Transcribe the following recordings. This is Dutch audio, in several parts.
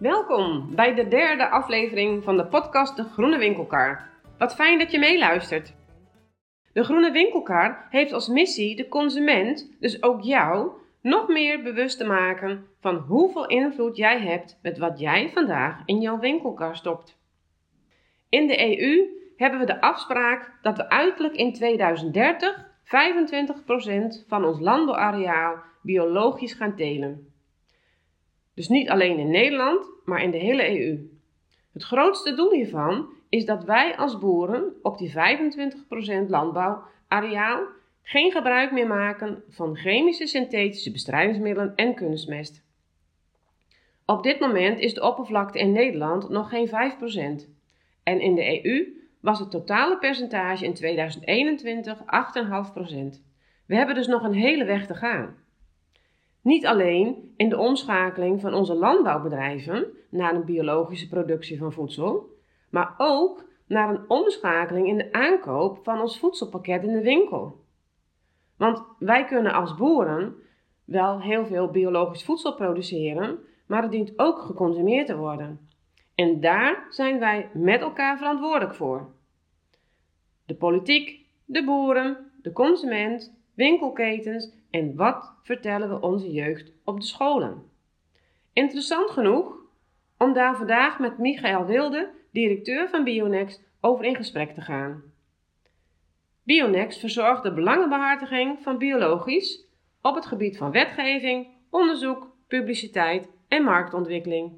Welkom bij de derde aflevering van de podcast De Groene Winkelkar. Wat fijn dat je meeluistert. De Groene Winkelkar heeft als missie de consument, dus ook jou, nog meer bewust te maken van hoeveel invloed jij hebt met wat jij vandaag in jouw winkelkar stopt. In de EU hebben we de afspraak dat we uiterlijk in 2030 25% van ons landbouwareaal biologisch gaan telen. Dus niet alleen in Nederland, maar in de hele EU. Het grootste doel hiervan is dat wij als boeren op die 25% landbouwareaal geen gebruik meer maken van chemische synthetische bestrijdingsmiddelen en kunstmest. Op dit moment is de oppervlakte in Nederland nog geen 5% en in de EU was het totale percentage in 2021 8,5%. We hebben dus nog een hele weg te gaan. Niet alleen in de omschakeling van onze landbouwbedrijven naar een biologische productie van voedsel, maar ook naar een omschakeling in de aankoop van ons voedselpakket in de winkel. Want wij kunnen als boeren wel heel veel biologisch voedsel produceren, maar het dient ook geconsumeerd te worden. En daar zijn wij met elkaar verantwoordelijk voor. De politiek, de boeren, de consument, winkelketens en wat vertellen we onze jeugd op de scholen? Interessant genoeg om daar vandaag met Michael Wilde, directeur van Bionext, over in gesprek te gaan. Bionext verzorgt de belangenbehartiging van biologisch op het gebied van wetgeving, onderzoek, publiciteit en marktontwikkeling.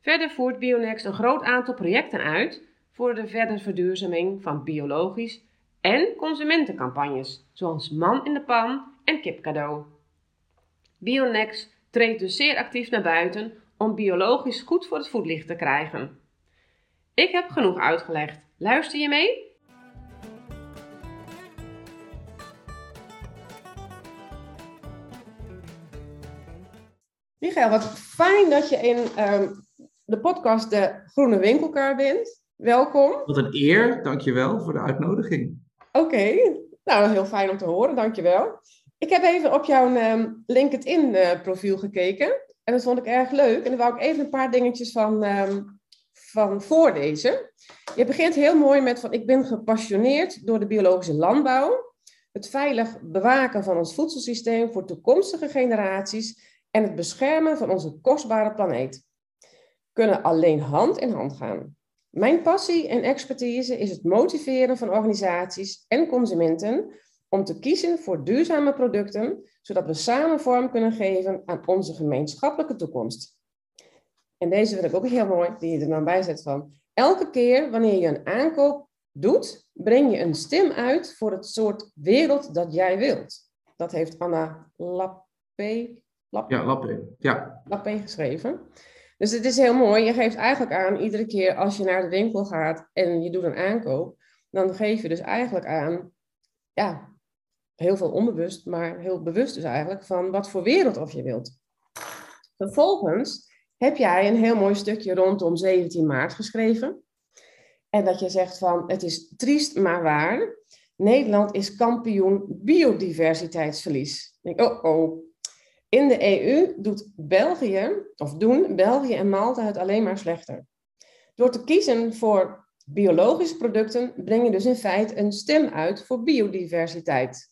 Verder voert Bionext een groot aantal projecten uit voor de verdere verduurzaming van biologisch en consumentencampagnes, zoals Man in de Pan en Kipcadeau. Bionext treedt dus zeer actief naar buiten om biologisch goed voor het voetlicht te krijgen. Ik heb genoeg uitgelegd. Luister je mee? Michael, wat fijn dat je in um, de podcast De Groene Winkelkar bent. Welkom. Wat een eer, dankjewel voor de uitnodiging. Oké, nou heel fijn om te horen, dankjewel. Ik heb even op jouw um, LinkedIn-profiel uh, gekeken en dat vond ik erg leuk. En daar wou ik even een paar dingetjes van, um, van voorlezen. Je begint heel mooi met van ik ben gepassioneerd door de biologische landbouw, het veilig bewaken van ons voedselsysteem voor toekomstige generaties en het beschermen van onze kostbare planeet. Kunnen alleen hand in hand gaan. Mijn passie en expertise is het motiveren van organisaties en consumenten om te kiezen voor duurzame producten, zodat we samen vorm kunnen geven aan onze gemeenschappelijke toekomst. En deze vind ik ook heel mooi, die je er dan bij zet van. Elke keer wanneer je een aankoop doet, breng je een stem uit voor het soort wereld dat jij wilt. Dat heeft Anna Lappé, Lappé, ja, Lappé, ja. Lappé geschreven. Dus het is heel mooi. Je geeft eigenlijk aan, iedere keer als je naar de winkel gaat en je doet een aankoop, dan geef je dus eigenlijk aan, ja, heel veel onbewust, maar heel bewust dus eigenlijk, van wat voor wereld of je wilt. Vervolgens heb jij een heel mooi stukje rondom 17 maart geschreven. En dat je zegt van, het is triest maar waar. Nederland is kampioen biodiversiteitsverlies. Ik denk, oh oh, in de EU doet België, of doen België en Malta het alleen maar slechter. Door te kiezen voor biologische producten breng je dus in feite een stem uit voor biodiversiteit.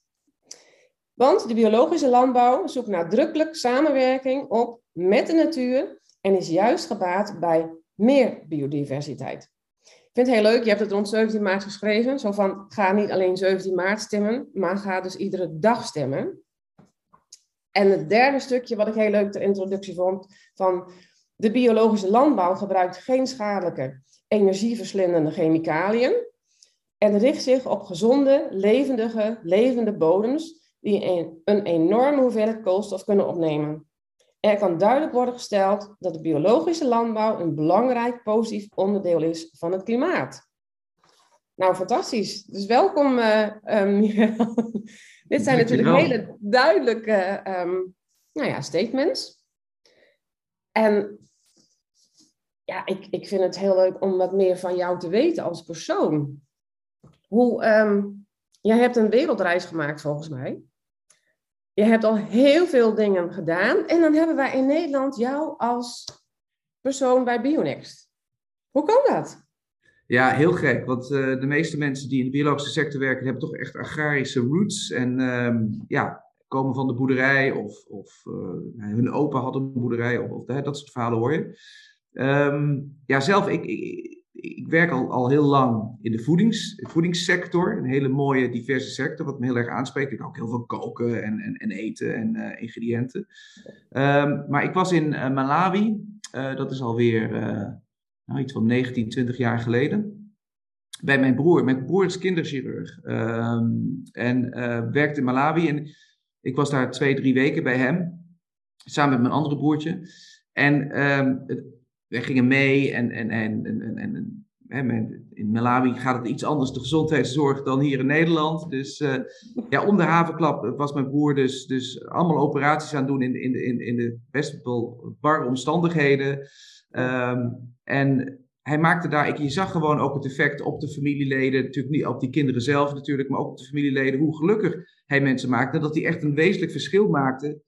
Want de biologische landbouw zoekt nadrukkelijk samenwerking op met de natuur en is juist gebaat bij meer biodiversiteit. Ik vind het heel leuk, je hebt het rond 17 maart geschreven, zo van ga niet alleen 17 maart stemmen, maar ga dus iedere dag stemmen. En het derde stukje, wat ik heel leuk de introductie vond, van de biologische landbouw gebruikt geen schadelijke, energieverslindende chemicaliën en richt zich op gezonde, levendige, levende bodems die een, een enorme hoeveelheid koolstof kunnen opnemen. Er kan duidelijk worden gesteld dat de biologische landbouw een belangrijk positief onderdeel is van het klimaat. Nou, fantastisch. Dus welkom, uh, Dit zijn natuurlijk hele duidelijke um, nou ja, statements. En ja, ik, ik vind het heel leuk om wat meer van jou te weten als persoon. Hoe, um, jij hebt een wereldreis gemaakt volgens mij. Je hebt al heel veel dingen gedaan. En dan hebben wij in Nederland jou als persoon bij Bionext. Hoe kan dat? Ja, heel gek. Want uh, de meeste mensen die in de biologische sector werken, hebben toch echt agrarische roots. En uh, ja, komen van de boerderij of, of uh, hun opa had een boerderij of, dat soort verhalen hoor je. Um, ja, zelf, ik, ik, ik, werk al, al heel lang in de voedings, voedingssector. Een hele mooie, diverse sector, wat me heel erg aanspreekt. Ik ook heel veel koken en, en, en eten en uh, ingrediënten. Um, maar ik was in uh, Malawi, dat is alweer nou, iets van 19, 20 jaar geleden bij mijn broer. Mijn broer is kinderchirurg um, en werkt in Malawi. En ik was daar twee, drie weken bij hem, samen met mijn andere broertje. En um, wij gingen mee en, en, en, en, en, en in Malawi gaat het iets anders, de gezondheidszorg, dan hier in Nederland. Dus uh, ja, om de havenklap was mijn broer dus, dus allemaal operaties aan het doen in, in, in, in de best wel barre omstandigheden. Um, en hij maakte daar, je zag gewoon ook het effect op de familieleden, natuurlijk niet op die kinderen zelf natuurlijk, maar ook op de familieleden, hoe gelukkig hij mensen maakte, dat hij echt een wezenlijk verschil maakte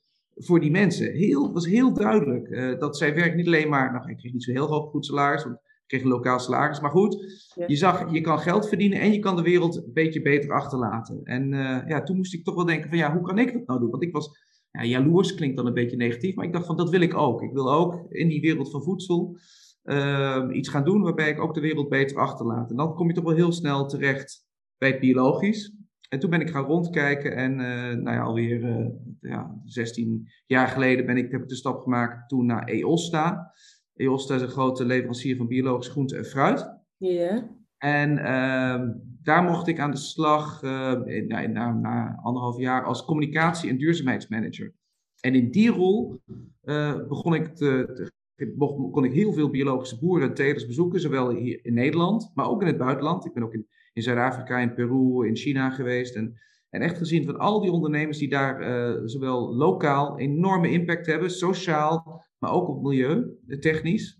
voor die mensen. Heel, was heel duidelijk uh, dat zijn werk niet alleen maar, nou, ik kreeg niet zo heel hoog goed salaris, want ik kreeg een lokaal salaris, maar goed, je zag, je kan geld verdienen en je kan de wereld een beetje beter achterlaten. En uh, ja, toen moest ik toch wel denken van, ja, hoe kan ik dat nou doen? Want ik was, ja, jaloers klinkt dan een beetje negatief, maar ik dacht van, dat wil ik ook. Ik wil ook in die wereld van voedsel uh, iets gaan doen waarbij ik ook de wereld beter achterlaat. En dan kom je toch wel heel snel terecht bij het biologisch. En toen ben ik gaan rondkijken en uh, nou ja, alweer uh, ja, 16 jaar geleden ben ik, heb ik de stap gemaakt toen naar EOSTA. EOSTA is een grote leverancier van biologisch groente en fruit. Ja. Yeah. En uh, daar mocht ik aan de slag uh, na, na, na, anderhalf jaar als communicatie- en duurzaamheidsmanager. En in die rol begon ik te, te kon ik heel veel biologische boeren en telers bezoeken, zowel hier in Nederland, maar ook in het buitenland. Ik ben ook in, in Zuid-Afrika, in Peru, in China geweest. En, en echt gezien van al die ondernemers die daar uh, zowel lokaal enorme impact hebben, sociaal, maar ook op milieu, technisch.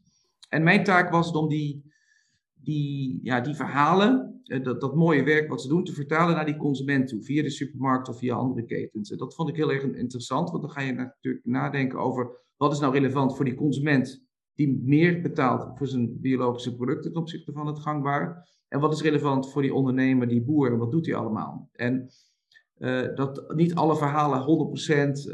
En mijn taak was het om die, die, ja, die verhalen, uh, dat, dat mooie werk wat ze doen, te vertalen naar die consument toe, via de supermarkt of via andere ketens. En dat vond ik heel erg interessant, want dan ga je natuurlijk nadenken over wat is nou relevant voor die consument die meer betaalt voor zijn biologische producten ten opzichte van het gangbare? En wat is relevant voor die ondernemer, die boer, wat doet hij allemaal? En uh, dat niet alle verhalen 100%,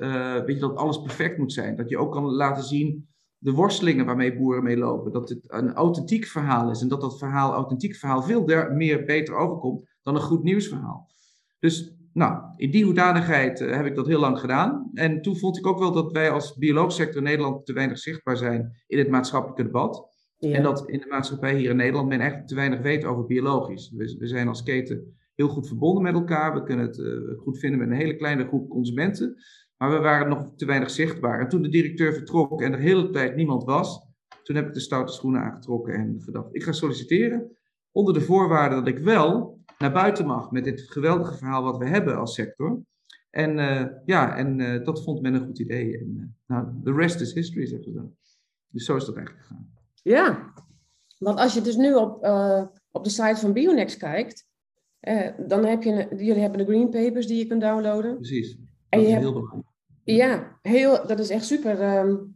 uh, weet je, dat alles perfect moet zijn. Dat je ook kan laten zien de worstelingen waarmee boeren mee lopen. Dat het een authentiek verhaal is en dat dat verhaal, authentiek verhaal, veel meer beter overkomt dan een goed nieuwsverhaal. Dus nou, in die hoedanigheid uh, heb ik dat heel lang gedaan. En toen vond ik ook wel dat wij als bioloogsector in Nederland te weinig zichtbaar zijn in het maatschappelijke debat. Ja. En dat in de maatschappij hier in Nederland men echt te weinig weet over biologisch. We, we zijn als keten heel goed verbonden met elkaar. We kunnen het uh, goed vinden met een hele kleine groep consumenten. Maar we waren nog te weinig zichtbaar. En toen de directeur vertrok en er de hele tijd niemand was, toen heb ik de stoute schoenen aangetrokken en gedacht, ik ga solliciteren. Onder de voorwaarde dat ik wel naar buiten mag met dit geweldige verhaal wat we hebben als sector. En uh, ja, en uh, dat vond men een goed idee. En, nou, the rest is history, zeggen ze dan. Dus zo is dat eigenlijk gegaan. Ja, want als je dus nu op, op de site van Bionex kijkt, dan heb je, jullie hebben de green papers die je kunt downloaden. Precies, dat en je is hebt, heel belangrijk. Ja, heel, dat is echt super. Um,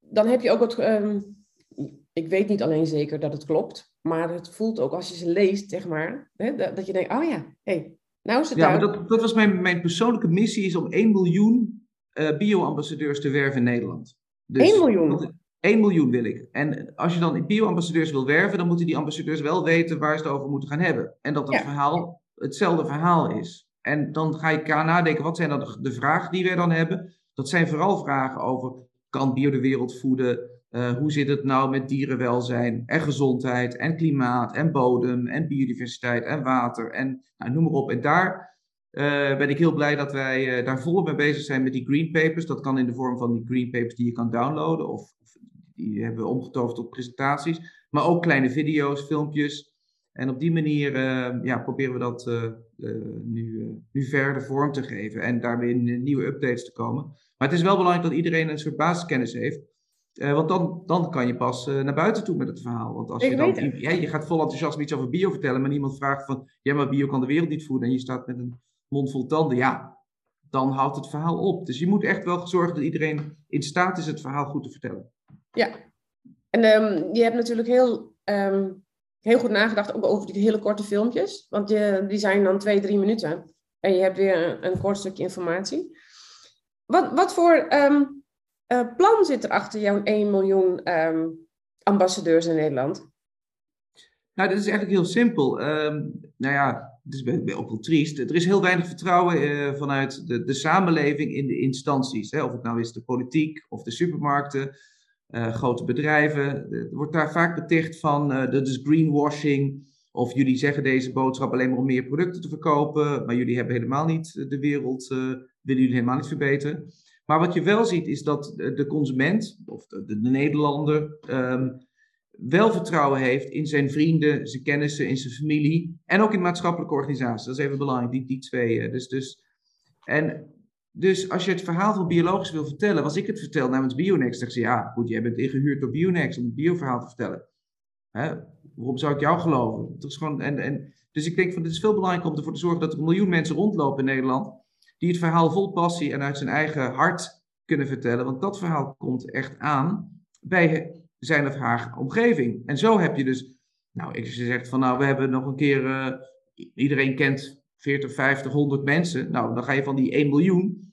dan heb je ook wat, um, ik weet niet alleen zeker dat het klopt, maar het voelt ook als je ze leest, zeg maar, hè, dat, dat, je denkt, oh ja, hey, nou is het Ja, daar. maar dat, dat was mijn, mijn persoonlijke missie, is om 1 miljoen uh, bio-ambassadeurs te werven in Nederland. Dus 1 miljoen? 1 miljoen wil ik. En als je dan bio-ambassadeurs wil werven, dan moeten die ambassadeurs wel weten waar ze het over moeten gaan hebben. En dat het Ja. verhaal hetzelfde verhaal is. En dan ga je nadenken, wat zijn dan de, vragen die wij dan hebben? Dat zijn vooral vragen over, kan bio de wereld voeden? Uh, hoe zit het nou met dierenwelzijn en gezondheid en klimaat en bodem en biodiversiteit en water en nou, noem maar op. En daar uh, ben ik heel blij dat wij uh, daar volop mee bezig zijn met die green papers. Dat kan in de vorm van die green papers die je kan downloaden of die hebben we omgetoverd tot presentaties. Maar ook kleine video's, filmpjes. En op die manier ja, proberen we dat nu, nu verder vorm te geven en daarmee in nieuwe updates te komen. Maar het is wel belangrijk dat iedereen een soort basiskennis heeft. Want dan, dan kan je pas naar buiten toe met het verhaal. Want als Ik je dan, ja, je gaat vol enthousiasme iets over bio vertellen, maar niemand vraagt van, ja, maar bio kan de wereld niet voeden en je staat met een mond vol tanden, ja, dan houdt het verhaal op. Dus je moet echt wel zorgen dat iedereen in staat is het verhaal goed te vertellen. Ja, en um, je hebt natuurlijk heel, um, heel goed nagedacht ook over die hele korte filmpjes. Want die zijn dan twee, drie minuten. En je hebt weer een, kort stukje informatie. Wat, wat voor um, uh, plan zit er achter jouw 1 miljoen ambassadeurs in Nederland? Nou, dat is eigenlijk heel simpel. Nou ja, het is ook wel triest. Er is heel weinig vertrouwen uh, vanuit de, de samenleving in de instanties. Hè? Of het nou is de politiek of de supermarkten, grote bedrijven. Er wordt daar vaak beticht van, uh, dat is greenwashing. Of jullie zeggen deze boodschap alleen maar om meer producten te verkopen. Maar jullie hebben helemaal niet de wereld, willen jullie helemaal niet verbeteren. Maar wat je wel ziet is dat de consument, of de, de, de Nederlander, um, wel vertrouwen heeft in zijn vrienden, zijn kennissen, in zijn familie en ook in maatschappelijke organisaties. Dat is even belangrijk, die, die twee. Dus, dus, en dus als je het verhaal van biologisch wil vertellen, als ik het vertel namens Bionex, dan zeg je, ja, goed, jij bent ingehuurd door Bionex om het bioverhaal te vertellen. Hè? Waarom zou ik jou geloven? Dat is gewoon, en, en, dus ik denk van, het is veel belangrijker om ervoor te zorgen dat er een miljoen mensen rondlopen in Nederland, die het verhaal vol passie en uit zijn eigen hart kunnen vertellen. Want dat verhaal komt echt aan bij zijn of haar omgeving. En zo heb je dus, nou, ik zegt van nou, we hebben nog een keer, uh, iedereen kent 40, 50, 100 mensen. Nou, dan ga je van die 1 miljoen,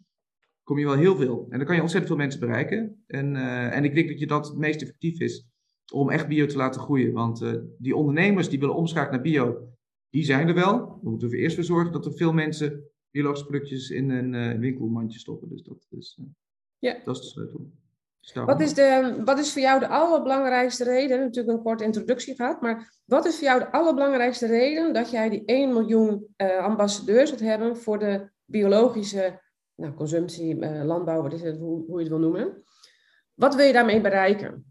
kom je wel heel veel. En dan kan je ontzettend veel mensen bereiken. En, uh, en ik denk dat je dat het meest effectief is om echt bio te laten groeien. Want uh, die ondernemers die willen omschakelen naar bio, die zijn er wel. We moeten er eerst voor zorgen dat er veel mensen biologische productjes in een winkelmandje stoppen. Dus dat is, ja. dat is de sleutel. Wat is, de, wat is voor jou de allerbelangrijkste reden? Natuurlijk een korte introductie gehad, maar wat is voor jou de allerbelangrijkste reden dat jij die 1 miljoen uh, ambassadeurs wilt hebben voor de biologische nou, consumptie, uh, landbouw, wat is het, hoe, hoe je het wil noemen? Wat wil je daarmee bereiken?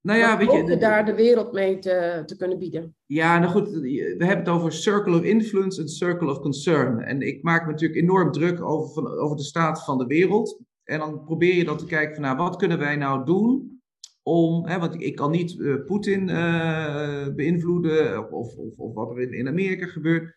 Nou ja, weet je, de, daar de wereld mee te, te kunnen bieden. Ja, nou goed, we hebben het over circle of influence en circle of concern. En ik maak me natuurlijk enorm druk over, van, over de staat van de wereld. En dan probeer je dan te kijken van, nou, wat kunnen wij nou doen om, hè, want ik kan niet uh, Poetin uh, beïnvloeden of, of, of, wat er in, in Amerika gebeurt.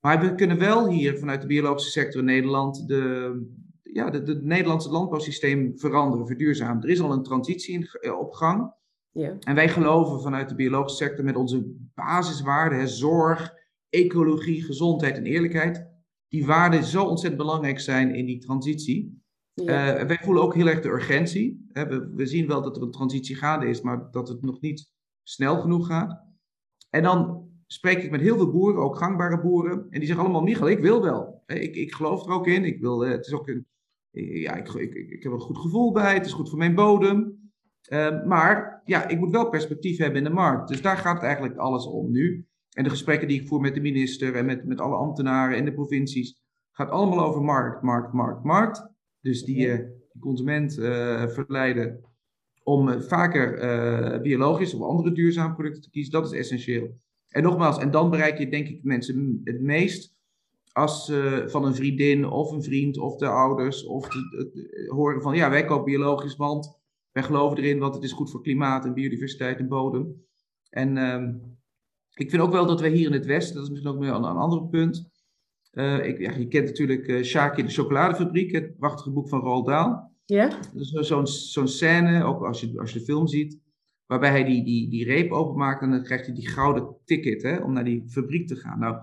Maar we kunnen wel hier vanuit de biologische sector in Nederland de, ja, de, de Nederlandse landbouwsysteem veranderen, verduurzamen. Er is al een transitie in, eh, op gang. Ja. En wij geloven vanuit de biologische sector met onze basiswaarden, hè, zorg, ecologie, gezondheid en eerlijkheid, die waarden zo ontzettend belangrijk zijn in die transitie. Uh, wij voelen ook heel erg de urgentie. We, we, zien wel dat er een transitie gaande is, maar dat het nog niet snel genoeg gaat. En dan spreek ik met heel veel boeren, ook gangbare boeren. En die zeggen allemaal, Michael, ik wil wel. Ik, ik geloof er ook in. Ik, wil, het is ook een, ja, ik, ik, ik heb een goed gevoel bij. Het is goed voor mijn bodem. Uh, maar ja, ik moet wel perspectief hebben in de markt. Dus daar gaat eigenlijk alles om nu. En de gesprekken die ik voer met de minister en met, met alle ambtenaren in de provincies, gaat allemaal over markt, markt, markt, markt. Dus die, uh, consument uh, verleiden om uh, vaker biologisch of andere duurzame producten te kiezen, dat is essentieel. En nogmaals, en dan bereik je denk ik mensen het meest als van een vriendin of een vriend of de ouders of de, horen van ja, wij kopen biologisch, want wij geloven erin, want het is goed voor klimaat en biodiversiteit en bodem. En ehm, ik vind ook wel dat wij hier in het Westen, dat is misschien ook meer een, een ander punt, uh, ik, ja, je kent natuurlijk uh, in de chocoladefabriek, het prachtige boek van Roald Dahl. Ja. Dus zo'n zo'n scène, ook als je, als je de film ziet, waarbij hij die, die, die reep openmaakt en dan krijgt hij die gouden ticket hè, om naar die fabriek te gaan. Nou,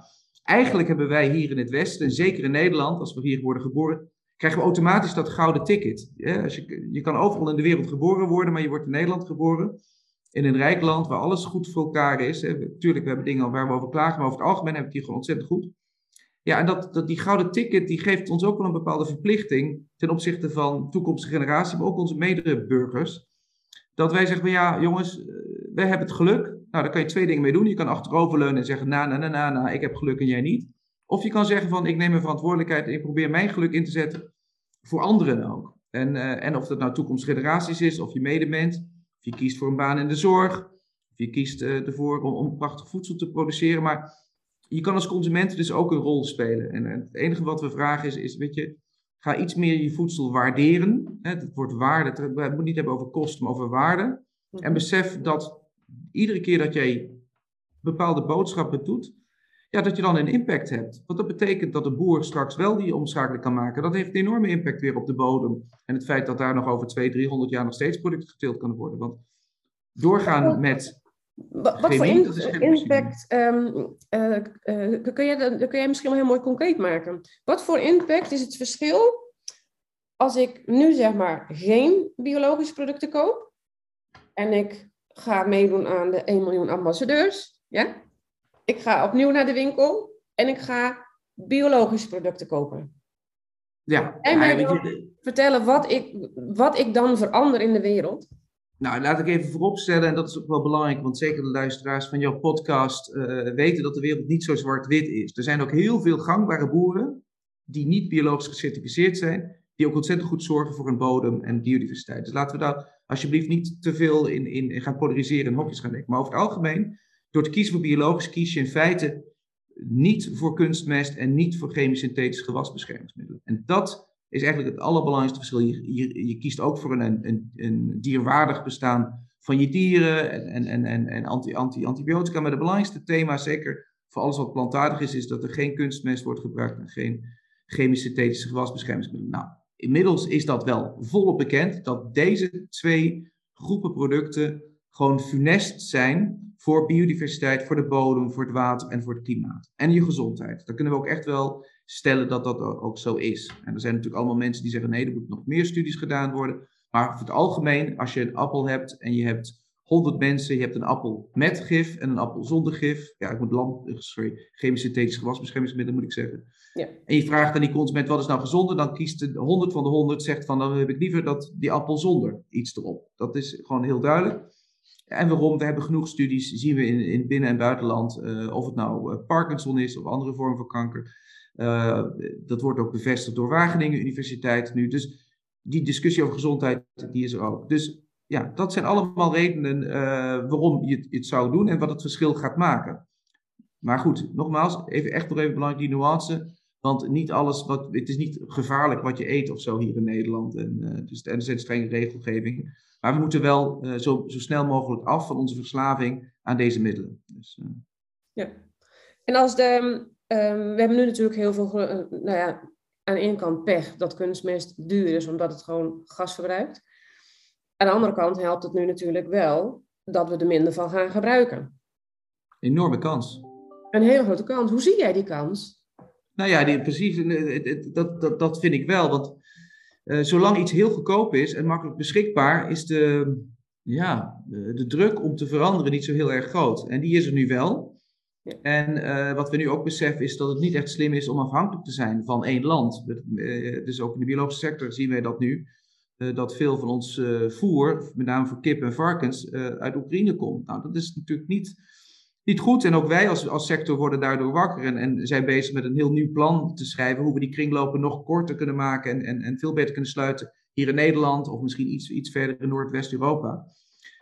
eigenlijk hebben wij hier in het Westen, en zeker in Nederland, als we hier worden geboren, krijgen we automatisch dat gouden ticket. Ja, als je, je kan overal in de wereld geboren worden, maar je wordt in Nederland geboren. In een rijk land waar alles goed voor elkaar is. Hè. Tuurlijk, we hebben dingen waar we over klagen, maar over het algemeen hebben we het hier gewoon ontzettend goed. Ja, en dat, dat, die gouden ticket die geeft ons ook wel een bepaalde verplichting ten opzichte van toekomstige generatie, maar ook onze medeburgers. Dat wij zeggen, ja jongens, eh, wij hebben het geluk. Nou, daar kan je twee dingen mee doen. Je kan achteroverleunen en zeggen, na, na, na, na, na, ik heb geluk en jij niet. Of je kan zeggen van, ik neem mijn verantwoordelijkheid en ik probeer mijn geluk in te zetten voor anderen ook. En, uh, en of dat nou toekomstige generaties is, of je medement, of je kiest voor een baan in de zorg, of je kiest uh, ervoor om, om prachtig voedsel te produceren. Maar je kan als consument dus ook een rol spelen. En, het enige wat we vragen is, is weet je, ga iets meer je voedsel waarderen. Het woord waarde, we moeten niet hebben over kosten, maar over waarde. En besef dat iedere keer dat jij bepaalde boodschappen doet, ja, dat je dan een impact hebt. Want dat betekent dat de boer straks wel die omschakeling kan maken. Dat heeft een enorme impact weer op de bodem. En het feit dat daar nog over 200, 300 jaar nog steeds producten geteeld kan worden. Want doorgaan met. Wat, wat voor impact um, uh, uh, kun, je, kun jij misschien wel heel mooi concreet maken? Wat voor impact is het verschil als ik nu zeg maar geen biologische producten koop en ik ga meedoen aan de 1 miljoen ambassadeurs, ja? ik ga opnieuw naar de winkel en ik ga biologische producten kopen. Ja, en mij vertellen wat ik, wat ik dan verander in de wereld. Nou, laat ik even vooropstellen, en dat is ook wel belangrijk, want zeker de luisteraars van jouw podcast uh, weten dat de wereld niet zo zwart-wit is. Er zijn ook heel veel gangbare boeren die niet biologisch gecertificeerd zijn, die ook ontzettend goed zorgen voor een bodem en biodiversiteit. Dus laten we daar alsjeblieft niet te veel in, in, gaan polariseren en hokjes gaan denken. Maar over het algemeen door te kiezen voor biologisch kies je in feite niet voor kunstmest en niet voor chemisch-synthetische gewasbeschermingsmiddelen. En dat is eigenlijk het allerbelangrijkste verschil. Je, je, kiest ook voor een, een, een, dierwaardig bestaan van je dieren en, en, en, en anti, anti, antibiotica. Maar het belangrijkste thema, zeker voor alles wat plantaardig is, is dat er geen kunstmest wordt gebruikt en geen chemisch-synthetische gewasbeschermingsmiddelen. Nou, inmiddels is dat wel volop bekend dat deze twee groepen producten gewoon funest zijn voor biodiversiteit, voor de bodem, voor het water en voor het klimaat. En je gezondheid. Dan kunnen we ook echt wel stellen dat dat ook zo is. En er zijn natuurlijk allemaal mensen die zeggen: nee, er moeten nog meer studies gedaan worden. Maar voor het algemeen, als je een appel hebt en je hebt 100 mensen, je hebt een appel met gif en een appel zonder gif. Ja, ik moet land, sorry, chemisch synthetische gewasbeschermingsmiddelen moet ik zeggen. Ja. En je vraagt aan die consument wat is nou gezonder, dan kiest de 100 van de 100 zegt van dan heb ik liever dat die appel zonder iets erop. Dat is gewoon heel duidelijk. En waarom? We hebben genoeg studies, zien we in, in binnen- en buitenland, uh, of het nou uh, Parkinson is of andere vormen van kanker. Uh, dat wordt ook bevestigd door Wageningen Universiteit nu. Dus die discussie over gezondheid, die is er ook. Dus ja, dat zijn allemaal redenen waarom je het, zou doen en wat het verschil gaat maken. Maar goed, nogmaals, even echt nog even belangrijk die nuance. Want niet alles, wat, het is niet gevaarlijk wat je eet of zo hier in Nederland. En, dus, en er zit strenge regelgeving. Maar we moeten wel zo, zo snel mogelijk af van onze verslaving aan deze middelen. Dus. Ja. En als de, um, we hebben nu natuurlijk heel veel, uh, nou ja, aan de ene kant pech dat kunstmest duur is omdat het gewoon gas verbruikt. Aan de andere kant helpt het nu natuurlijk wel dat we er minder van gaan gebruiken. Enorme kans. Een hele grote kans. Hoe zie jij die kans? Nou ja, die, precies. Dat, dat, dat vind ik wel. Want uh, zolang iets heel goedkoop is en makkelijk beschikbaar, is de, ja, de, de, druk om te veranderen niet zo heel erg groot. En die is er nu wel. En uh, wat we nu ook beseffen is dat het niet echt slim is om afhankelijk te zijn van één land. Uh, dus ook in de biologische sector zien wij dat nu. dat veel van ons voer, met name voor kip en varkens, uit Oekraïne komt. Nou, dat is natuurlijk niet niet goed. En ook wij als, als sector worden daardoor wakker en, en zijn bezig met een heel nieuw plan te schrijven. Hoe we die kringlopen nog korter kunnen maken en, en, en veel beter kunnen sluiten hier in Nederland of misschien iets, iets verder in Noordwest-Europa.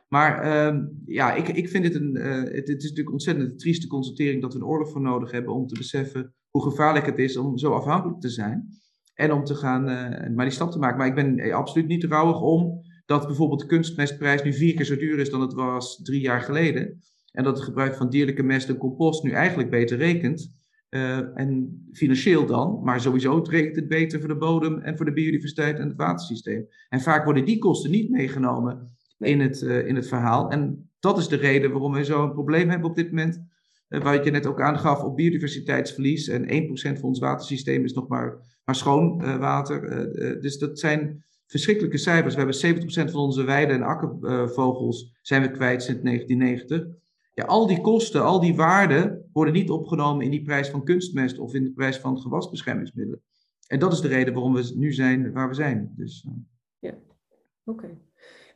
Maar uh, ja, ik, ik vind het een. Uh, het, is natuurlijk ontzettend trieste constatering dat we een oorlog voor nodig hebben om te beseffen hoe gevaarlijk het is om zo afhankelijk te zijn. En om te gaan, uh, maar die stap te maken. Maar ik ben absoluut niet rouwig om dat bijvoorbeeld de kunstmestprijs nu vier keer zo duur is dan het was drie jaar geleden. En dat het gebruik van dierlijke mest en compost nu eigenlijk beter rekent. En financieel dan, maar sowieso rekent het beter voor de bodem en voor de biodiversiteit en het watersysteem. En vaak worden die kosten niet meegenomen in het, uh, in het verhaal. En dat is de reden waarom we zo'n probleem hebben op dit moment. Uh, waar je net ook aangaf op biodiversiteitsverlies. En 1% van ons watersysteem is nog maar, maar schoon water. dus dat zijn verschrikkelijke cijfers. We hebben 70% van onze weiden en akkervogels zijn we kwijt sinds 1990 ja, al die kosten, al die waarden worden niet opgenomen in die prijs van kunstmest of in de prijs van gewasbeschermingsmiddelen. En dat is de reden waarom we nu zijn waar we zijn. Dus. Ja, oké.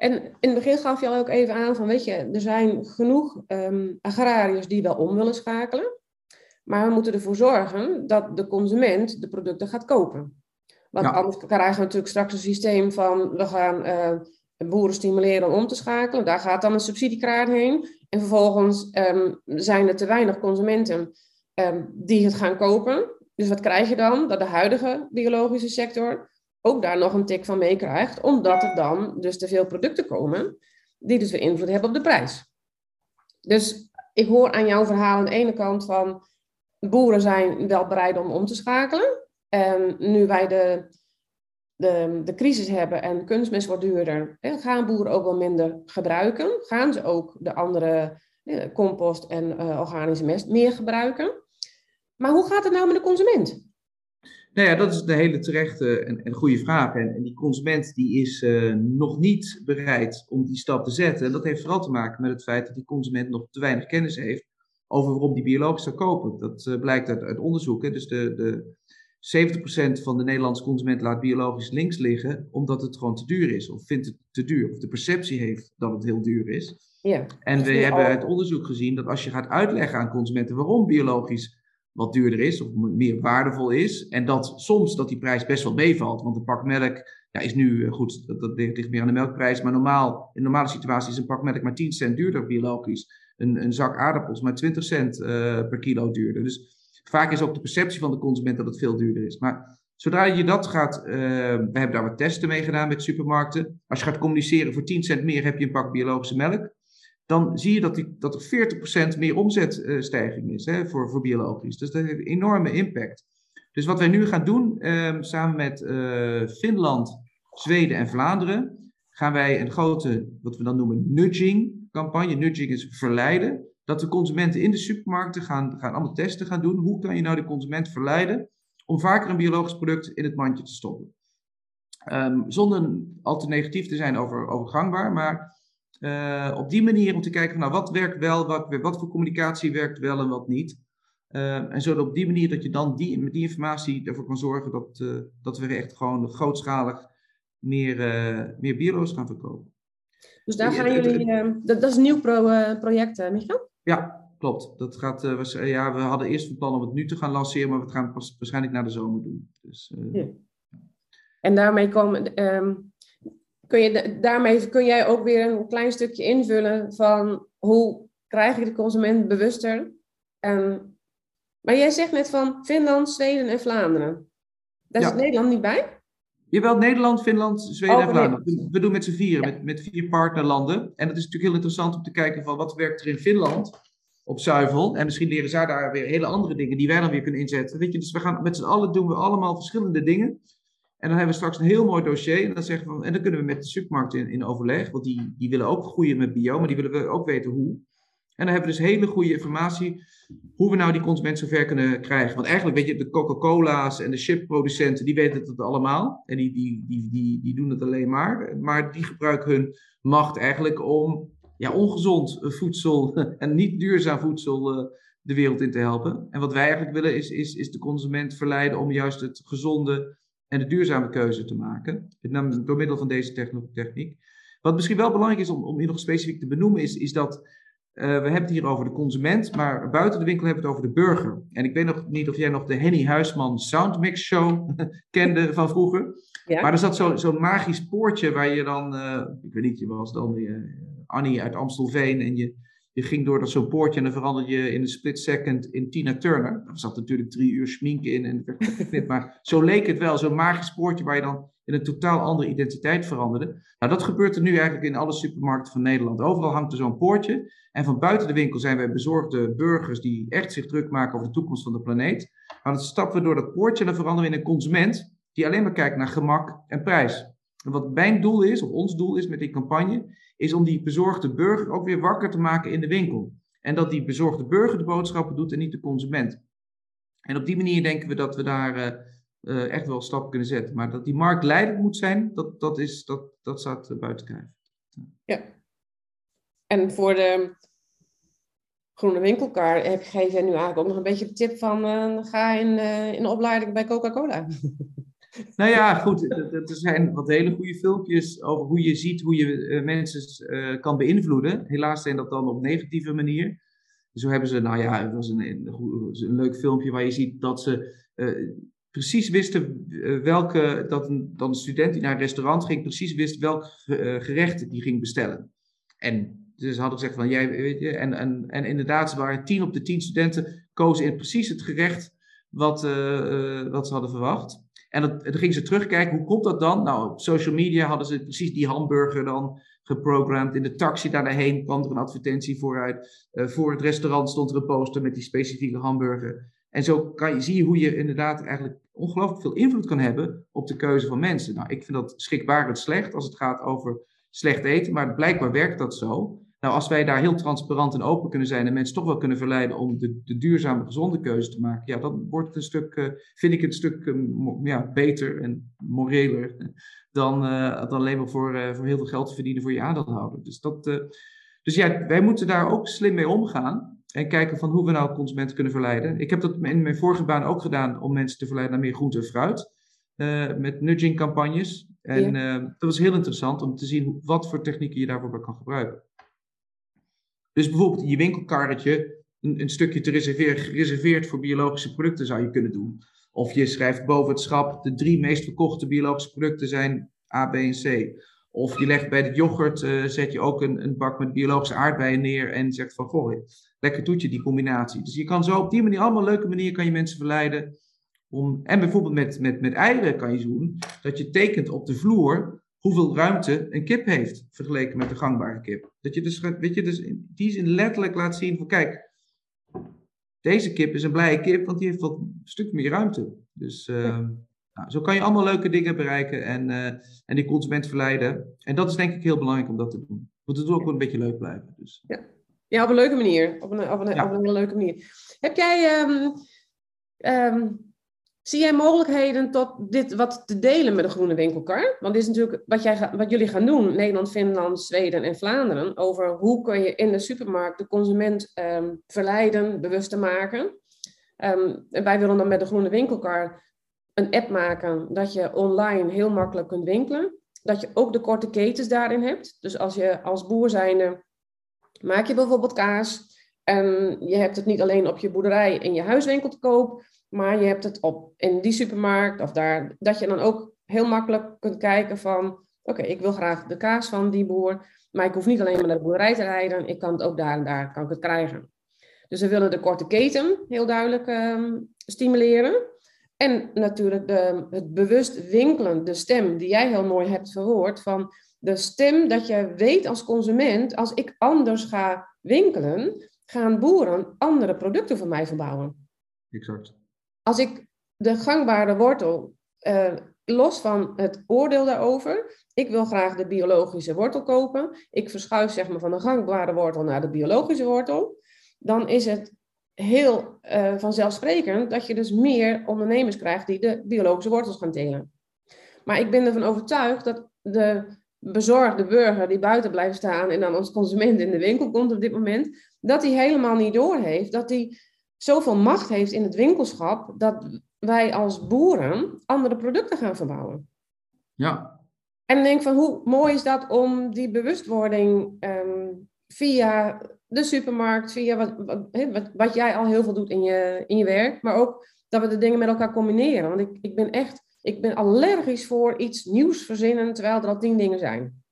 En in het begin gaf je al ook even aan van, weet je, er zijn genoeg um, agrariërs die wel om willen schakelen. Maar we moeten ervoor zorgen dat de consument de producten gaat kopen. Want ja. anders krijgen we natuurlijk straks een systeem van, we gaan uh, boeren stimuleren om om te schakelen. Daar gaat dan een subsidiekraar heen. En vervolgens um, zijn er te weinig consumenten um, die het gaan kopen. Dus wat krijg je dan? Dat de huidige biologische sector ook daar nog een tik van meekrijgt, omdat er dan dus te veel producten komen die dus weer invloed hebben op de prijs. Dus ik hoor aan jouw verhaal aan de ene kant van boeren zijn wel bereid om om te schakelen. En nu wij de, de, de crisis hebben en kunstmest wordt duurder, gaan boeren ook wel minder gebruiken. Gaan ze ook de andere compost en organische mest meer gebruiken. Maar hoe gaat het nou met de consument? Nou ja, dat is de hele terechte en, en goede vraag. En, en, die consument die is uh, nog niet bereid om die stap te zetten. En dat heeft vooral te maken met het feit dat die consument nog te weinig kennis heeft over waarom die biologisch zou kopen. Dat uh, blijkt uit, uit onderzoek. Hè. Dus de, de 70% van de Nederlandse consument laat biologisch links liggen omdat het gewoon te duur is. Of vindt het te duur. Of de perceptie heeft dat het heel duur is. Ja, en we hebben uit onderzoek gezien dat als je gaat uitleggen aan consumenten waarom biologisch wat duurder is of meer waardevol is. En dat soms dat die prijs best wel meevalt. Want een pak melk ja, is nu eh, goed, dat, ligt meer aan de melkprijs. Maar normaal, in normale situatie is een pak melk maar 10 cent duurder biologisch. Een, een zak aardappels maar 20 cent uh, per kilo duurder. Dus vaak is ook de perceptie van de consument dat het veel duurder is. Maar zodra je dat gaat, uh, we hebben daar wat testen mee gedaan met supermarkten. Als je gaat communiceren voor 10 cent meer heb je een pak biologische melk dan zie je dat, die, dat er 40% meer omzetstijging is hè, voor, voor biologisch. Dus dat heeft een enorme impact. Dus wat wij nu gaan doen, ehm, samen met uh, Finland, Zweden en Vlaanderen, gaan wij een grote, wat we dan noemen, nudging-campagne. Nudging is verleiden. Dat de consumenten in de supermarkten gaan, gaan allemaal testen gaan doen. Hoe kan je nou de consument verleiden om vaker een biologisch product in het mandje te stoppen? Um, zonder al te negatief te zijn over, over gangbaar, maar uh, op die manier om te kijken van nou, wat werkt wel, wat, wat voor communicatie werkt wel en wat niet. Uh, en zo op die manier dat je dan die, met die informatie ervoor kan zorgen dat, uh, dat we echt gewoon grootschalig meer, meer biolo's gaan verkopen. Dus daar gaan jullie, dat, dat, is een nieuw pro, project, Michael? Ja, klopt. Dat gaat, was, ja, we hadden eerst van plan om het nu te gaan lanceren, maar we gaan het pas waarschijnlijk na de zomer doen. Dus, ja. En daarmee komen, um, kun je, daarmee kun jij ook weer een klein stukje invullen van hoe krijg ik de consument bewuster. En, maar jij zegt net van Finland, Zweden en Vlaanderen. Daar ja. Nederland niet bij? Jawel, Nederland, Finland, Zweden oh, en Vlaanderen. We doen met z'n vieren, met, met vier partnerlanden. En het is natuurlijk heel interessant om te kijken van wat werkt er in Finland op zuivel. En misschien leren zij daar weer hele andere dingen die wij dan weer kunnen inzetten. Weet je, dus we gaan met z'n allen doen we allemaal verschillende dingen. En dan hebben we straks een heel mooi dossier. En dan, zeggen we, en dan kunnen we met de supermarkt in, in overleg. Want die, die willen ook groeien met bio, maar die willen ook weten hoe. En dan hebben we dus hele goede informatie hoe we nou die consument zover kunnen krijgen. Want eigenlijk weet je, de Coca-Cola's en de chipproducenten, die weten het allemaal. En die, die, die, die, die doen het alleen maar. Maar die gebruiken hun macht eigenlijk om ja, ongezond voedsel en niet duurzaam voedsel uh, de wereld in te helpen. En wat wij eigenlijk willen is, is, is de consument verleiden om juist het gezonde en de duurzame keuze te maken. Door middel van deze techniek. Wat misschien wel belangrijk is om, om hier nog specifiek te benoemen, is, is dat uh, we hebben het hier over de consument, maar buiten de winkel hebben we het over de burger. En ik weet nog niet of jij nog de Henny Huisman Soundmix Show kende van vroeger. Ja. Maar er zat zo'n zo magisch poortje waar je dan, uh, ik weet niet, je was dan uh, Annie uit Amstelveen en je je ging door dat zo'n poortje en dan veranderde je in een split second in Tina Turner. Er zat natuurlijk drie uur schminken in en werd geknipt. maar zo leek het wel, zo'n magisch poortje waar je dan in een totaal andere identiteit veranderde. Nou, dat gebeurt er nu eigenlijk in alle supermarkten van Nederland. Overal hangt er zo'n poortje. En van buiten de winkel zijn wij bezorgde burgers die echt zich druk maken over de toekomst van de planeet. Maar dan stappen we door dat poortje en dan veranderen we in een consument die alleen maar kijkt naar gemak en prijs. Wat mijn doel is, of ons doel is met die campagne, is om die bezorgde burger ook weer wakker te maken in de winkel. En dat die bezorgde burger de boodschappen doet en niet de consument. En op die manier denken we dat we daar uh, uh, echt wel stappen kunnen zetten. Maar dat die markt leidend moet zijn, dat, dat, is, dat, dat staat uh, buiten kijf. Ja. En voor de groene winkelkar heb, geef jij nu eigenlijk ook nog een beetje de tip van ga in, in opleiding bij Coca-Cola. Nou ja, goed. Er zijn wat hele goede filmpjes over hoe je ziet hoe je uh, mensen uh, kan beïnvloeden. Helaas zijn dat dan op negatieve manier. Zo hebben ze, nou ja, het was een, een, leuk filmpje waar je ziet dat ze uh, precies wisten welke, dat een student die naar een restaurant ging, precies wist welk gerecht die ging bestellen. En dus hadden gezegd van, jij weet je, en, en, en inderdaad, ze waren tien op de tien studenten kozen in precies het gerecht wat, wat ze hadden verwacht. En dan gingen ze terugkijken, hoe komt dat dan? Nou, op social media hadden ze precies die hamburger dan geprogramd. In de taxi daarheen kwam er een advertentie vooruit. Uh, voor het restaurant stond er een poster met die specifieke hamburger. En zo kan je, zie je hoe je inderdaad eigenlijk ongelooflijk veel invloed kan hebben op de keuze van mensen. Nou, ik vind dat schrikbarend slecht als het gaat over slecht eten, maar blijkbaar werkt dat zo. Nou, als wij daar heel transparant en open kunnen zijn en mensen toch wel kunnen verleiden om de, de duurzame, gezonde keuze te maken, ja, dan wordt het een stuk, uh, vind ik het een stuk uh, ja, beter en moreler dan, uh, dan alleen maar voor, voor heel veel geld te verdienen voor je aandeelhouder. Dus, dat, dus ja, wij moeten daar ook slim mee omgaan. En kijken van hoe we nou consumenten kunnen verleiden. Ik heb dat in mijn vorige baan ook gedaan om mensen te verleiden naar meer groente en fruit. Met nudging campagnes. En ja. dat was heel interessant om te zien hoe, wat voor technieken je daarvoor kan gebruiken. Dus bijvoorbeeld in je winkelkarretje een, een, stukje te reserveren, gereserveerd voor biologische producten zou je kunnen doen. Of je schrijft boven het schap, de drie meest verkochte biologische producten zijn A, B en C. Of je legt bij de yoghurt, uh, zet je ook een, een bak met biologische aardbeien neer en zegt van, goh, lekker toetje die combinatie. Dus je kan zo op die manier, allemaal leuke manier kan je mensen verleiden. Om, en bijvoorbeeld met, met, met eieren kan je doen, dat je tekent op de vloer hoeveel ruimte een kip heeft vergeleken met de gangbare kip. Dat je dus, weet je, dus die zin letterlijk laat zien van, kijk, deze kip is een blije kip, want die heeft wat een stuk meer ruimte. Dus... Uh, nou, zo kan je allemaal leuke dingen bereiken en, uh, en die consument verleiden. En dat is denk ik heel belangrijk om dat te doen. Want het moet ook wel een beetje leuk blijven. Dus. Ja. ja, op een leuke manier. Op een, op een, ja. op een leuke manier. Heb jij, um, um, zie jij mogelijkheden tot dit wat te delen met de Groene Winkelkar? Want dit is natuurlijk wat, jij, wat jullie gaan doen, Nederland, Finland, Zweden en Vlaanderen, over hoe kun je in de supermarkt de consument um, verleiden, bewust te maken. en wij willen dan met de Groene Winkelkar een app maken dat je online heel makkelijk kunt winkelen. Dat je ook de korte ketens daarin hebt. Dus als je als boer zijnde maak je bijvoorbeeld kaas en je hebt het niet alleen op je boerderij in je huiswinkel te koop, maar je hebt het op in die supermarkt of daar, dat je dan ook heel makkelijk kunt kijken van, oké, ik wil graag de kaas van die boer, maar ik hoef niet alleen maar naar de boerderij te rijden, ik kan het ook daar en daar kan ik het krijgen. Dus we willen de korte keten heel duidelijk um, stimuleren. En natuurlijk de, het bewust winkelen, de stem die jij heel mooi hebt verwoord, van de stem dat je weet als consument, als ik anders ga winkelen, gaan boeren andere producten voor mij verbouwen. Exact. Als ik de gangbare wortel, uh, los van het oordeel daarover, ik wil graag de biologische wortel kopen, ik verschuif zeg maar van de gangbare wortel naar de biologische wortel, dan is het heel uh, vanzelfsprekend dat je dus meer ondernemers krijgt die de biologische wortels gaan telen. Maar ik ben ervan overtuigd dat de bezorgde burger die buiten blijft staan en dan als consument in de winkel komt op dit moment, dat hij helemaal niet doorheeft dat hij zoveel macht heeft in het winkelschap dat wij als boeren andere producten gaan verbouwen. Ja. En ik denk van hoe mooi is dat om die bewustwording um, via de supermarkt, via wat, wat, wat, jij al heel veel doet in je, in je werk, maar ook dat we de dingen met elkaar combineren. Want ik, ik ben echt, ik ben allergisch voor iets nieuws verzinnen, terwijl er al tien dingen zijn.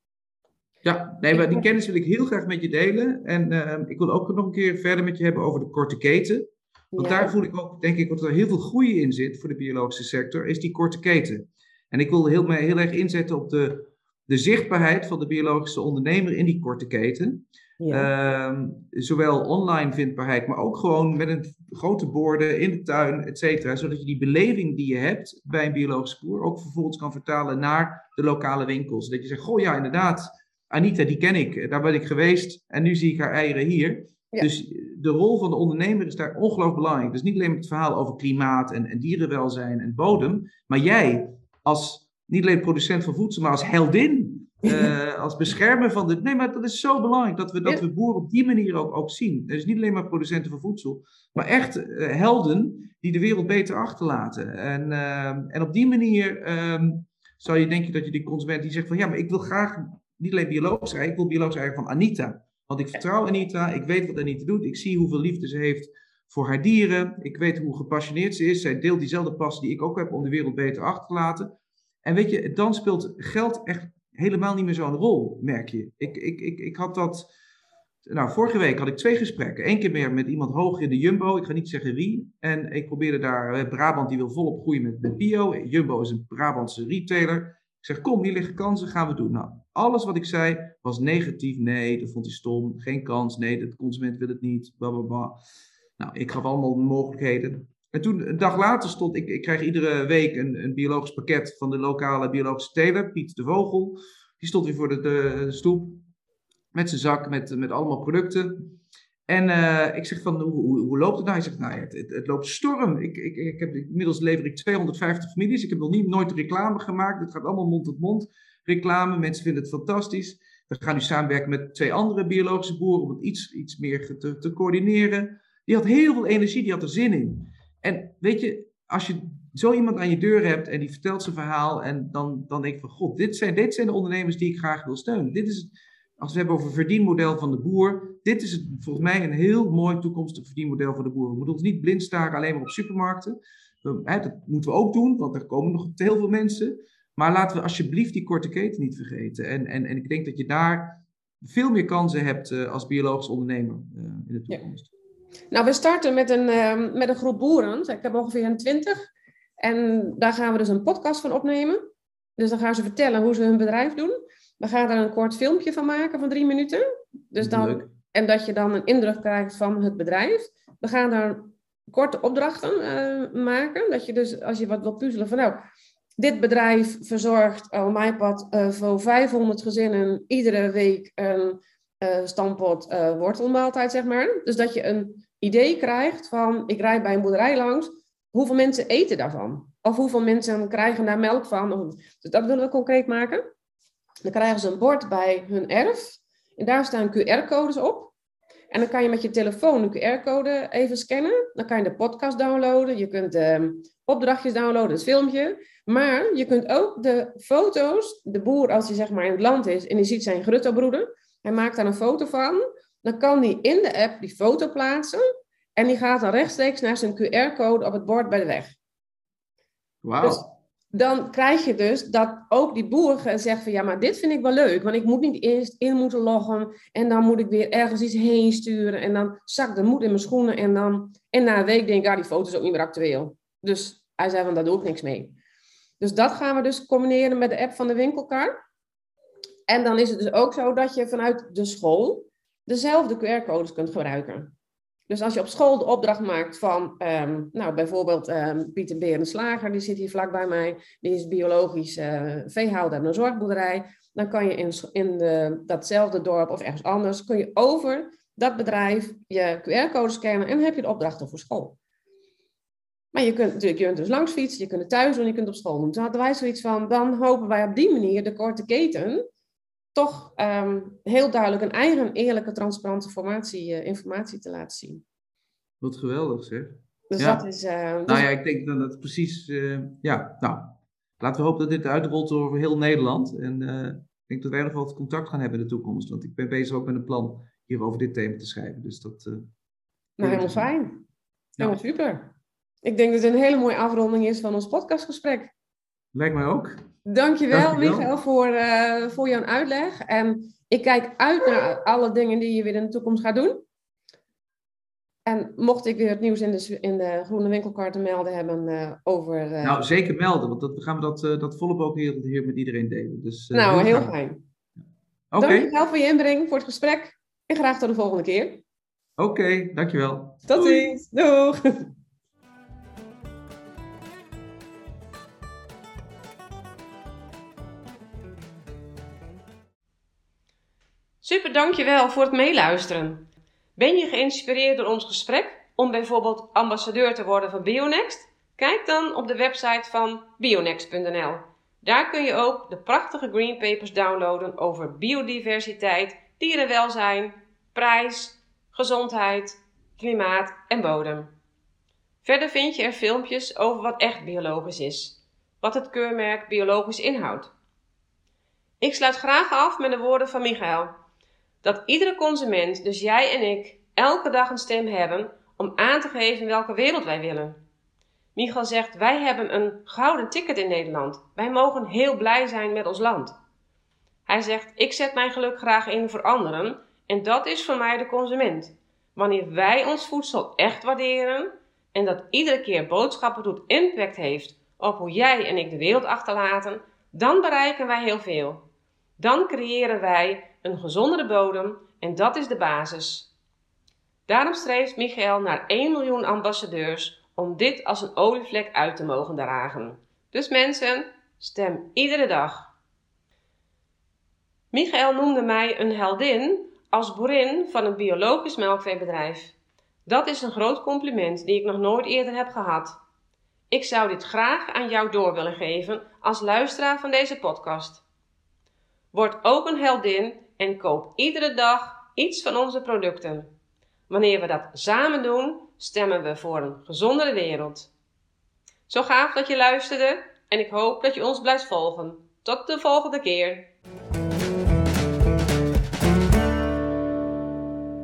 Ja, nee, maar die kennis wil ik heel graag met je delen. En uh, ik wil ook nog een keer verder met je hebben over de korte keten. Want ja. daar voel ik ook, denk ik, dat er heel veel groei in zit voor de biologische sector, is die korte keten. En ik wil heel, heel erg inzetten op de, de zichtbaarheid van de biologische ondernemer in die korte keten. Ja. Uh, zowel online vindbaarheid, maar ook gewoon met een grote borden in de tuin, et cetera. Zodat je die beleving die je hebt bij een biologische boer ook vervolgens kan vertalen naar de lokale winkels. Dat je zegt, goh ja, inderdaad, Anita, die ken ik, daar ben ik geweest en nu zie ik haar eieren hier. Ja. Dus de rol van de ondernemer is daar ongelooflijk belangrijk. Dus niet alleen het verhaal over klimaat en, en dierenwelzijn en bodem, maar jij als niet alleen producent van voedsel, maar als heldin uh, als beschermer van de. Nee, maar dat is zo belangrijk dat we, dat we boeren op die manier ook, ook zien. Dus niet alleen maar producenten van voedsel, maar echt uh, helden die de wereld beter achterlaten. En, uh, en op die manier um, zou je denken dat je die consument die zegt van ja, maar ik wil graag niet alleen biologisch eigen, ik wil biologisch eigen van Anita. Want ik vertrouw Anita, ik weet wat Anita doet, ik zie hoeveel liefde ze heeft voor haar dieren, ik weet hoe gepassioneerd ze is, zij deelt diezelfde passie die ik ook heb om de wereld beter achter te laten. En weet je, dan speelt geld echt helemaal niet meer zo'n rol, merk je. Ik, ik, ik, ik had dat. Nou, vorige week had ik twee gesprekken. Eén keer meer met iemand hoog in de Jumbo. Ik ga niet zeggen wie. En ik probeerde daar. Eh, Brabant die wil volop groeien met, met bio. Jumbo is een Brabantse retailer. Ik zeg, kom, hier liggen kansen, gaan we doen. Nou, alles wat ik zei was negatief. Nee, dat vond hij stom. Geen kans. Nee, de consument wil het niet. Blablabla. Nou, ik gaf allemaal mogelijkheden. En toen, een dag later stond ik, ik krijg iedere week een, een biologisch pakket van de lokale biologische teler, Piet de Vogel. Die stond weer voor de, stoep met zijn zak met, met allemaal producten. En uh, ik zeg van, hoe, hoe, loopt het nou? Hij zegt, nou het, het, loopt storm. Ik, ik, ik heb, inmiddels lever ik 250 families. Ik heb nog niet, nooit reclame gemaakt. Het gaat allemaal mond-tot-mond reclame. Mensen vinden het fantastisch. We gaan nu samenwerken met twee andere biologische boeren om het iets, iets meer te, te coördineren. Die had heel veel energie, die had er zin in. En weet je, als je zo iemand aan je deur hebt en die vertelt zijn verhaal en dan, dan denk ik van, god, dit zijn, dit zijn de ondernemers die ik graag wil steunen. Dit is het, als we hebben over verdienmodel van de boer, dit is het, volgens mij een heel mooi toekomstig verdienmodel voor de boer. We moeten ons niet blind staren alleen maar op supermarkten. dat moeten we ook doen, want er komen nog heel veel mensen. Maar laten we alsjeblieft die korte keten niet vergeten. En, en, en ik denk dat je daar veel meer kansen hebt uh, als biologisch ondernemer uh, in de toekomst. Ja. Nou, we starten met een, uh, met een groep boeren. Ik heb ongeveer een twintig. En daar gaan we dus een podcast van opnemen. Dus dan gaan ze vertellen hoe ze hun bedrijf doen. We gaan daar een kort filmpje van maken van drie minuten. Dus dan, en dat je dan een indruk krijgt van het bedrijf. We gaan daar korte opdrachten uh, maken. Dat je dus, als je wat wil puzzelen van nou, dit bedrijf verzorgt op mijn pad uh, voor 500 gezinnen iedere week een uh, stampot wortelmaaltijd, zeg maar. Dus dat je een idee krijgt van, ik rijd bij een boerderij langs, hoeveel mensen eten daarvan? Of hoeveel mensen krijgen daar melk van? Dus dat willen we concreet maken. Dan krijgen ze een bord bij hun erf. En daar staan QR-codes op. En dan kan je met je telefoon een QR-code even scannen. Dan kan je de podcast downloaden. Je kunt de opdrachtjes downloaden, het filmpje. Maar je kunt ook de foto's, de boer als hij zeg maar in het land is en die ziet zijn gruttobroeder. Hij maakt daar een foto van. Dan kan hij in de app die foto plaatsen. En die gaat dan rechtstreeks naar zijn QR-code op het bord bij de weg. Wauw. Dus dan krijg je dus dat ook die boer zegt van ja, maar dit vind ik wel leuk, want ik moet niet eerst in moeten loggen en dan moet ik weer ergens iets heen sturen en dan zakt de moed in mijn schoenen en dan en na een week denk ik, ja, die foto is ook niet meer actueel. Dus hij zei van, daar doe ik niks mee. Dus dat gaan we dus combineren met de app van de winkelkar. En dan is het dus ook zo dat je vanuit de school dezelfde QR-codes kunt gebruiken. Dus als je op school de opdracht maakt van, um, nou bijvoorbeeld um, Pieter Beren Slager, die zit hier vlak bij mij, die is biologisch uh, veehouder en een zorgboerderij, dan kan je in, in de, datzelfde dorp of ergens anders, kun je over dat bedrijf je QR-code scannen en heb je de opdrachten voor school. Maar je kunt natuurlijk je kunt dus langs fietsen, je kunt het thuis doen, je kunt op school doen. Toen hadden wij zoiets van, dan hopen wij op die manier de korte keten toch um, heel duidelijk een eigen eerlijke, transparante formatie, uh, informatie te laten zien. Wat geweldig zeg. Dus ja. dat is... Uh, nou ja, ik denk dat het precies... Uh, ja, nou, laten we hopen dat dit uitrolt over heel Nederland. En ik denk dat wij nog wat contact gaan hebben in de toekomst. Want ik ben bezig ook met een plan hier over dit thema te schrijven. Dus dat... nou, helemaal fijn. Helemaal super. Ik denk dat het een hele mooie afronding is van ons podcastgesprek. Lijkt mij ook. Dankjewel, Dankjewel. Michael, voor, uh, voor jouw uitleg. En ik kijk uit naar alle dingen die je weer in de toekomst gaat doen. En mocht ik weer het nieuws in de, in de Groene Winkelkar te melden hebben uh, over... Uh... Nou, zeker melden, want dat, gaan we dat, uh, dat volop ook hier, hier met iedereen delen. Dus, nou, heel, heel fijn. Oké. Okay. Dankjewel voor je inbreng, voor het gesprek. En graag tot de volgende keer. Oké, okay, dankjewel. Tot ziens. Doeg. Super, dankjewel voor het meeluisteren. Ben je geïnspireerd door ons gesprek om bijvoorbeeld ambassadeur te worden van Bionext? Kijk dan op de website van bionext.nl. Daar kun je ook de prachtige green papers downloaden over biodiversiteit, dierenwelzijn, prijs, gezondheid, klimaat en bodem. Verder vind je er filmpjes over wat echt biologisch is, wat het keurmerk biologisch inhoudt. Ik sluit graag af met de woorden van Michael dat iedere consument, dus jij en ik, elke dag een stem hebben om aan te geven welke wereld wij willen. Michael zegt: Wij hebben een gouden ticket in Nederland. Wij mogen heel blij zijn met ons land. Hij zegt: Ik zet mijn geluk graag in voor anderen en dat is voor mij de consument. Wanneer wij ons voedsel echt waarderen en dat iedere keer boodschappen doet impact heeft op hoe jij en ik de wereld achterlaten, dan bereiken wij heel veel. Dan creëren wij een gezondere bodem en dat is de basis. Daarom streeft Michael naar 1 miljoen ambassadeurs om dit als een olievlek uit te mogen dragen. Dus mensen, stem iedere dag. Michael noemde mij een heldin als boerin van een biologisch melkveebedrijf. Dat is een groot compliment die ik nog nooit eerder heb gehad. Ik zou dit graag aan jou door willen geven als luisteraar van deze podcast. Word ook een heldin en koop iedere dag iets van onze producten. Wanneer we dat samen doen, stemmen we voor een gezondere wereld. Zo gaaf dat je luisterde en ik hoop dat je ons blijft volgen. Tot de volgende keer.